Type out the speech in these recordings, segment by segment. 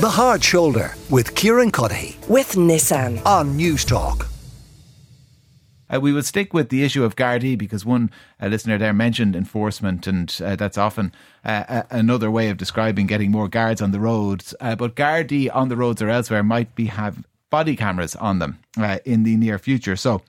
The Hard Shoulder with Kieran Cuddihy with Nissan on Newstalk. Uh, we will stick with the issue of Gardaí because one uh, listener there mentioned enforcement, and uh, that's often uh, another way of describing getting more guards on the roads. Uh, but Gardaí on the roads or elsewhere might be have body cameras on them uh, in the near future. So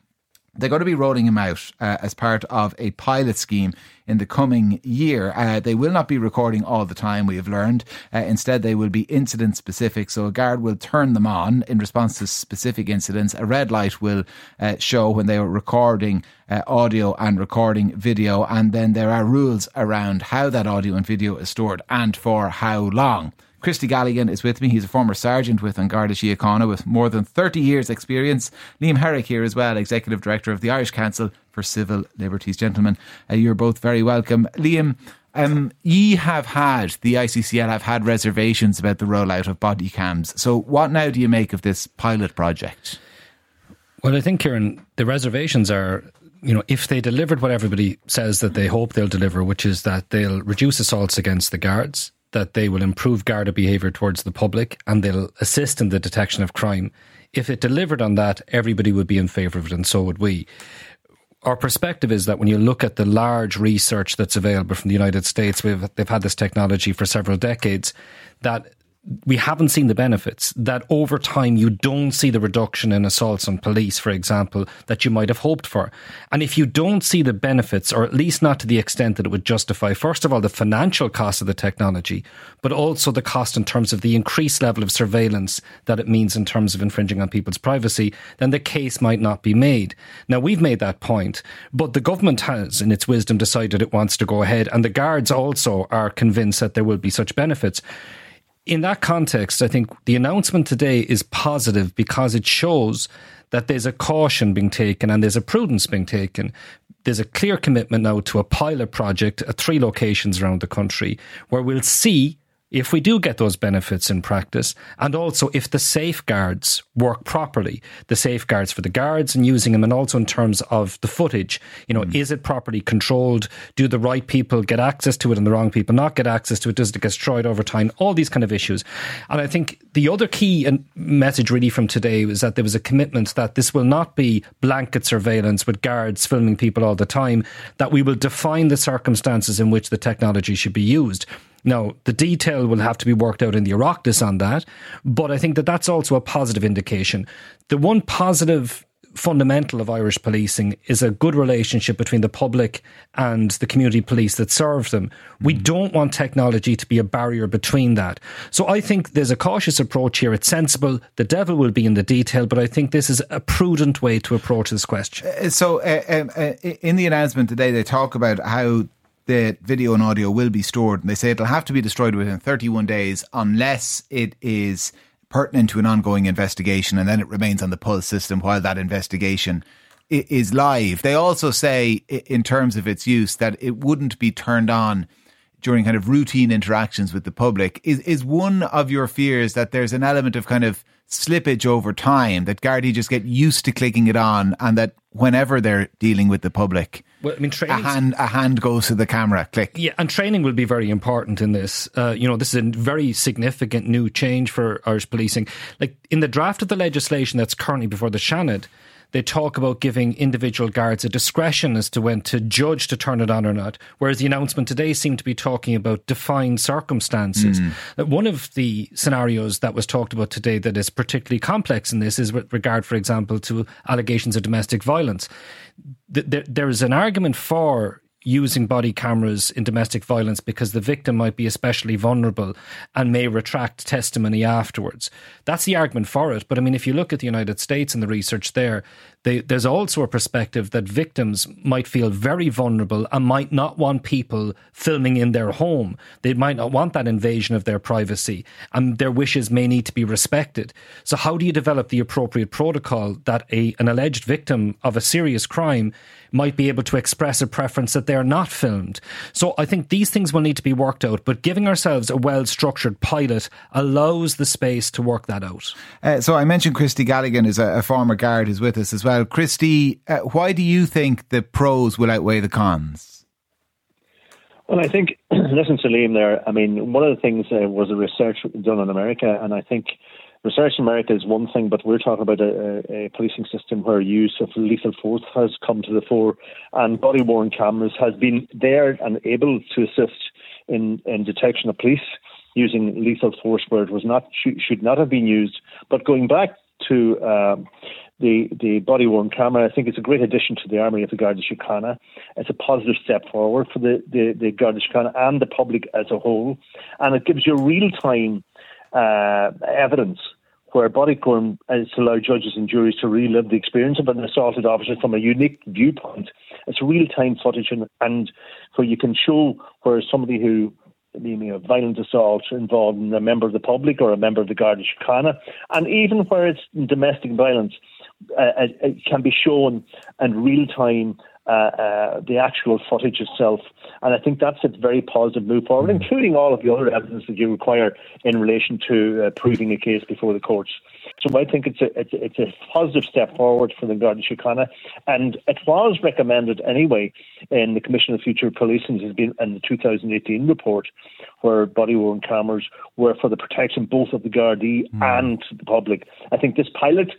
they're going to be rolling him out uh, as part of a pilot scheme in the coming year. Uh, they will not be recording all the time, we have learned. Uh, instead, they will be incident specific. So a guard will turn them on in response to specific incidents. A red light will uh, show when they are recording uh, audio and recording video. And then there are rules around how that audio and video is stored and for how long. Christy Galligan is with me. He's a former sergeant with An Garda Síochána with more than 30 years' experience. Liam Herrick here as well, Executive Director of the Irish Council for Civil Liberties. Gentlemen, uh, you're both very welcome. Liam, um, ye have had, the ICCL have had reservations about the rollout of body cams. So, what now do you make of this pilot project? Well, I think, Kieran, the reservations are you know, if they delivered what everybody says that they hope they'll deliver, which is that they'll reduce assaults against the guards, that they will improve Garda behaviour towards the public and they'll assist in the detection of crime. If it delivered on that, everybody would be in favour of it, and so would we. Our perspective is that when you look at the large research that's available from the United States, they've had this technology for several decades, that we haven't seen the benefits that over time you don't see the reduction in assaults on police, for example, that you might have hoped for. And if you don't see the benefits, or at least not to the extent that it would justify, first of all, the financial cost of the technology, but also the cost in terms of the increased level of surveillance that it means in terms of infringing on people's privacy, then the case might not be made. Now, we've made that point, but the government has, in its wisdom, decided it wants to go ahead, and the guards also are convinced that there will be such benefits in that context, I think the announcement today is positive because it shows that there's a caution being taken and there's a prudence being taken. There's a clear commitment now to a pilot project at three locations around the country where we'll see if we do get those benefits in practice, and also if the safeguards work properly, the safeguards for the guards and using them, and also in terms of the footage, you know, mm. is it properly controlled? Do the right people get access to it and the wrong people not get access to it? Does it get destroyed over time? All these kind of issues. And I think the other key message really from today was that there was a commitment that this will not be blanket surveillance with guards filming people all the time, that we will define the circumstances in which the technology should be used. Now, the detail will have to be worked out in the Oireachtas on that, but I think that that's also a positive indication. The one positive fundamental of Irish policing is a good relationship between the public and the community police that serve them. We mm. don't want technology to be a barrier between that. So I think there's a cautious approach here. It's sensible. The devil will be in the detail, but I think this is a prudent way to approach this question. Uh, so uh, um, uh, in the announcement today, they talk about how the video and audio will be stored. And they say it'll have to be destroyed within 31 days unless it is pertinent to an ongoing investigation and then it remains on the PULSE system while that investigation is live. They also say, in terms of its use, that it wouldn't be turned on during kind of routine interactions with the public. Is is one of your fears that there's an element of kind of slippage over time that Gardaí just get used to clicking it on, and that whenever they're dealing with the public, well, I mean, a hand a hand goes to the camera. Click. Yeah, and training will be very important in this. Uh, you know, this is a very significant new change for Irish policing. Like in the draft of the legislation that's currently before the Seanad, they talk about giving individual guards a discretion as to when to judge to turn it on or not. Whereas the announcement today seemed to be talking about defined circumstances. Mm. One of the scenarios that was talked about today that is particularly complex in this is with regard, for example, to allegations of domestic violence. There is an argument for using body cameras in domestic violence because the victim might be especially vulnerable and may retract testimony afterwards. That's the argument for it. But I mean, if you look at the United States and the research there, they, there's also a perspective that victims might feel very vulnerable and might not want people filming in their home. They might not want that invasion of their privacy, and their wishes may need to be respected. So, how do you develop the appropriate protocol that a, an alleged victim of a serious crime might be able to express a preference that they're not filmed? So, I think these things will need to be worked out, but giving ourselves a well structured pilot allows the space to work that out. Uh, so, I mentioned Christy Galligan is a, a former guard who's with us as well well. Christy, uh, why do you think the pros will outweigh the cons? Well, I think, listen to Liam there. I mean, one of the things uh, was a research done in America, and I think research in America is one thing, but we're talking about a, a, policing system where use of lethal force has come to the fore, and body worn cameras has been there and able to assist in, in detection of police using lethal force where it was not should not have been used. But going back to um, the the body worn camera, I think it's a great addition to the army of the Garda Síochána. It's a positive step forward for the the, the Garda Síochána and the public as a whole, and it gives you real time uh, evidence where body cam is to allow judges and juries to relive the experience of an assaulted officer from a unique viewpoint. It's real time footage and, and where you can show where somebody who meaning a violent assault involving a member of the public or a member of the Garda Síochána, and even where it's domestic violence, uh, it can be shown in real time uh, uh, the actual footage itself. And I think that's a very positive move forward, mm. including all of the other evidence that you require in relation to uh, proving a case before the courts. So I think it's a, it's a, it's a positive step forward for the Garda Síochána. And it was recommended anyway in the Commission of Future Policing has been in the 2018 report where body worn cameras were for the protection both of the Gardaí mm. and the public. I think this pilot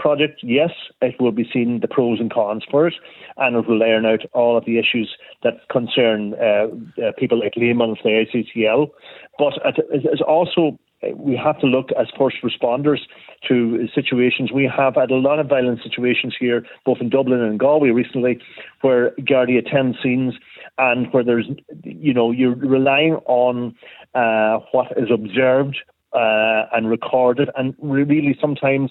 project, yes, it will be seen the pros and cons for it, and it will iron out all of the issues that concern uh, uh, people like Liam and the ICCL. But it's also we have to look as first responders to situations. We have had a lot of violent situations here, both in Dublin and Galway recently, where Gardaí attend scenes and where there's, you know, you're relying on uh, what is observed uh, and recorded, and really sometimes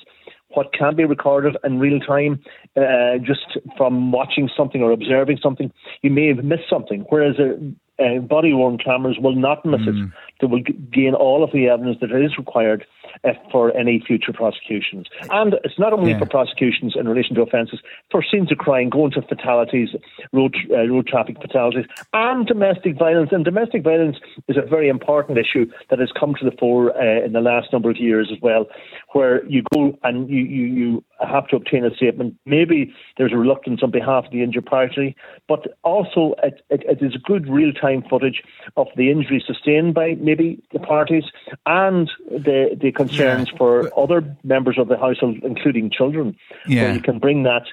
what can be recorded in real time, uh, just from watching something or observing something, you may have missed something. Whereas a, uh, body worn cameras will not miss mm. it. They will g- gain all of the evidence that is required uh, for any future prosecutions. And it's not only yeah. for prosecutions in relation to offences, for scenes of crime, going to fatalities, road, uh, road traffic fatalities, and domestic violence. And domestic violence is a very important issue that has come to the fore uh, in the last number of years as well, where you go and you, you, you have to obtain a statement. Maybe there's a reluctance on behalf of the injured party, but also it, it, it is good real time footage of the injury sustained by maybe the parties and the, the concerns yeah. for other members of the household, including children, yeah. where you can bring that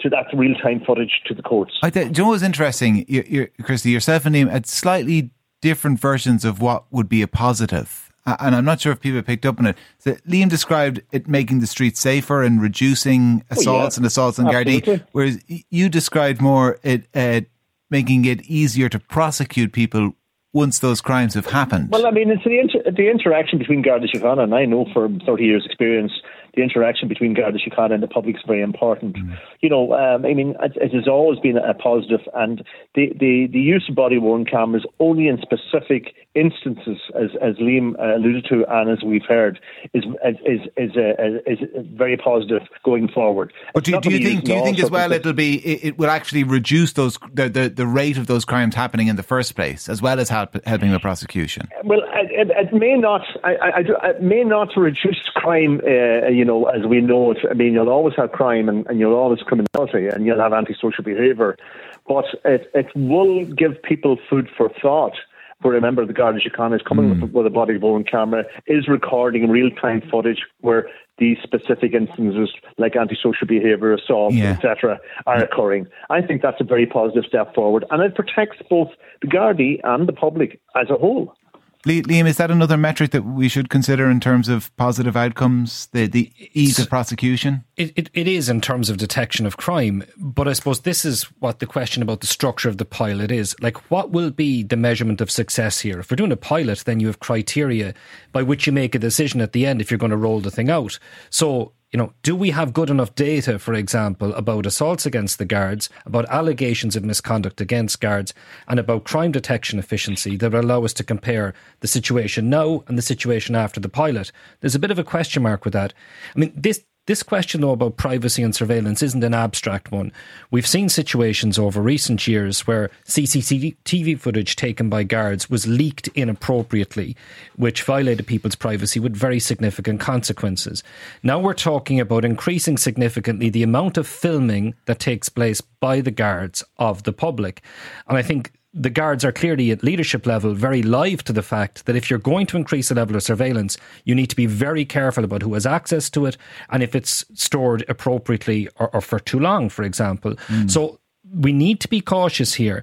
to that real time footage to the courts. I th- do you know what's interesting, you, you, Christy, yourself and Liam had slightly different versions of what would be a positive and I'm not sure if people picked up on it. So Liam described it making the streets safer and reducing assaults oh, yeah. and assaults on Gardaí, whereas you described more it uh, making it easier to prosecute people once those crimes have happened. Well, I mean, it's the, inter- the interaction between Garda Síochána, and I know from 30 years' experience the interaction between Garda Síochána and the public is very important. Mm. You know, um, I mean, it, it, has always been a positive, and the, the, the use of body worn cameras only in specific instances, as, as Liam alluded to, and as we've heard, is is is, uh, is very positive going forward. But do, do you think do you think as well it'll be it, it, will actually reduce those the, the, the rate of those crimes happening in the first place, as well as help, helping the prosecution? Well, it, it may not. I, I, I, it may not reduce crime. Uh, you know, as we know it, I mean, you'll always have crime and, and you'll always criminality and you'll have antisocial behaviour, but it, it will give people food for thought. For remember, the Garda Síochána is coming mm. with, with, a body worn camera, is recording real time footage where these specific instances like antisocial behaviour, assault, yeah. etc., are occurring. I think that's a very positive step forward, and it protects both the Gardaí and the public as a whole. Liam, is that another metric that we should consider in terms of positive outcomes, the, the ease of prosecution? It, it, it is in terms of detection of crime, but I suppose this is what the question about the structure of the pilot is. Like, what will be the measurement of success here? If we're doing a pilot, then you have criteria by which you make a decision at the end if you're going to roll the thing out. So you know, do we have good enough data, for example, about assaults against the guards, about allegations of misconduct against guards, and about crime detection efficiency that allow us to compare the situation now and the situation after the pilot? There's a bit of a question mark with that. I mean, this this question, though, about privacy and surveillance isn't an abstract one. We've seen situations over recent years where CCTV footage taken by guards was leaked inappropriately, which violated people's privacy with very significant consequences. Now we're talking about increasing significantly the amount of filming that takes place by the guards of the public. And I think the guards are clearly at leadership level very live to the fact that if you're going to increase the level of surveillance, you need to be very careful about who has access to it and if it's stored appropriately or, or for too long, for example. Mm. So we need to be cautious here.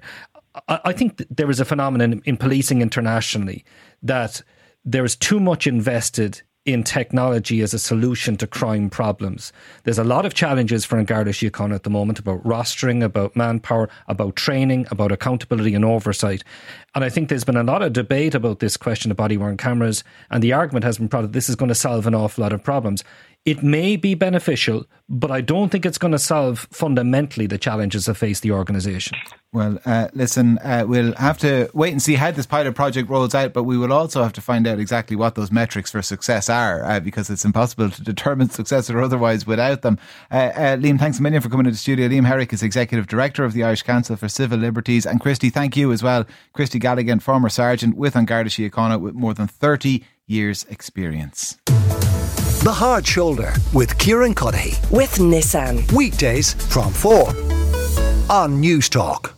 I, I think there is a phenomenon in policing internationally that there is too much invested in technology as a solution to crime problems. There's a lot of challenges for Garda Síochána at the moment about rostering, about manpower, about training, about accountability and oversight. And I think there's been a lot of debate about this question of body worn cameras, and the argument has been that this is going to solve an awful lot of problems. It may be beneficial, but I don't think it's going to solve fundamentally the challenges that face the organisation. Well, uh, listen, uh, we'll have to wait and see how this pilot project rolls out, but we will also have to find out exactly what those metrics for success are, uh, because it's impossible to determine success or otherwise without them. Uh, uh, Liam, thanks a million for coming to the studio. Liam Herrick is Executive Director of the Irish Council for Civil Liberties. And Christy, thank you as well. Christy Galligan, former Sergeant with An Garda Síochána with more than 30 years' experience. The Hard Shoulder with Kieran Cuddihy. With Nissan. Weekdays from 4 on Newstalk.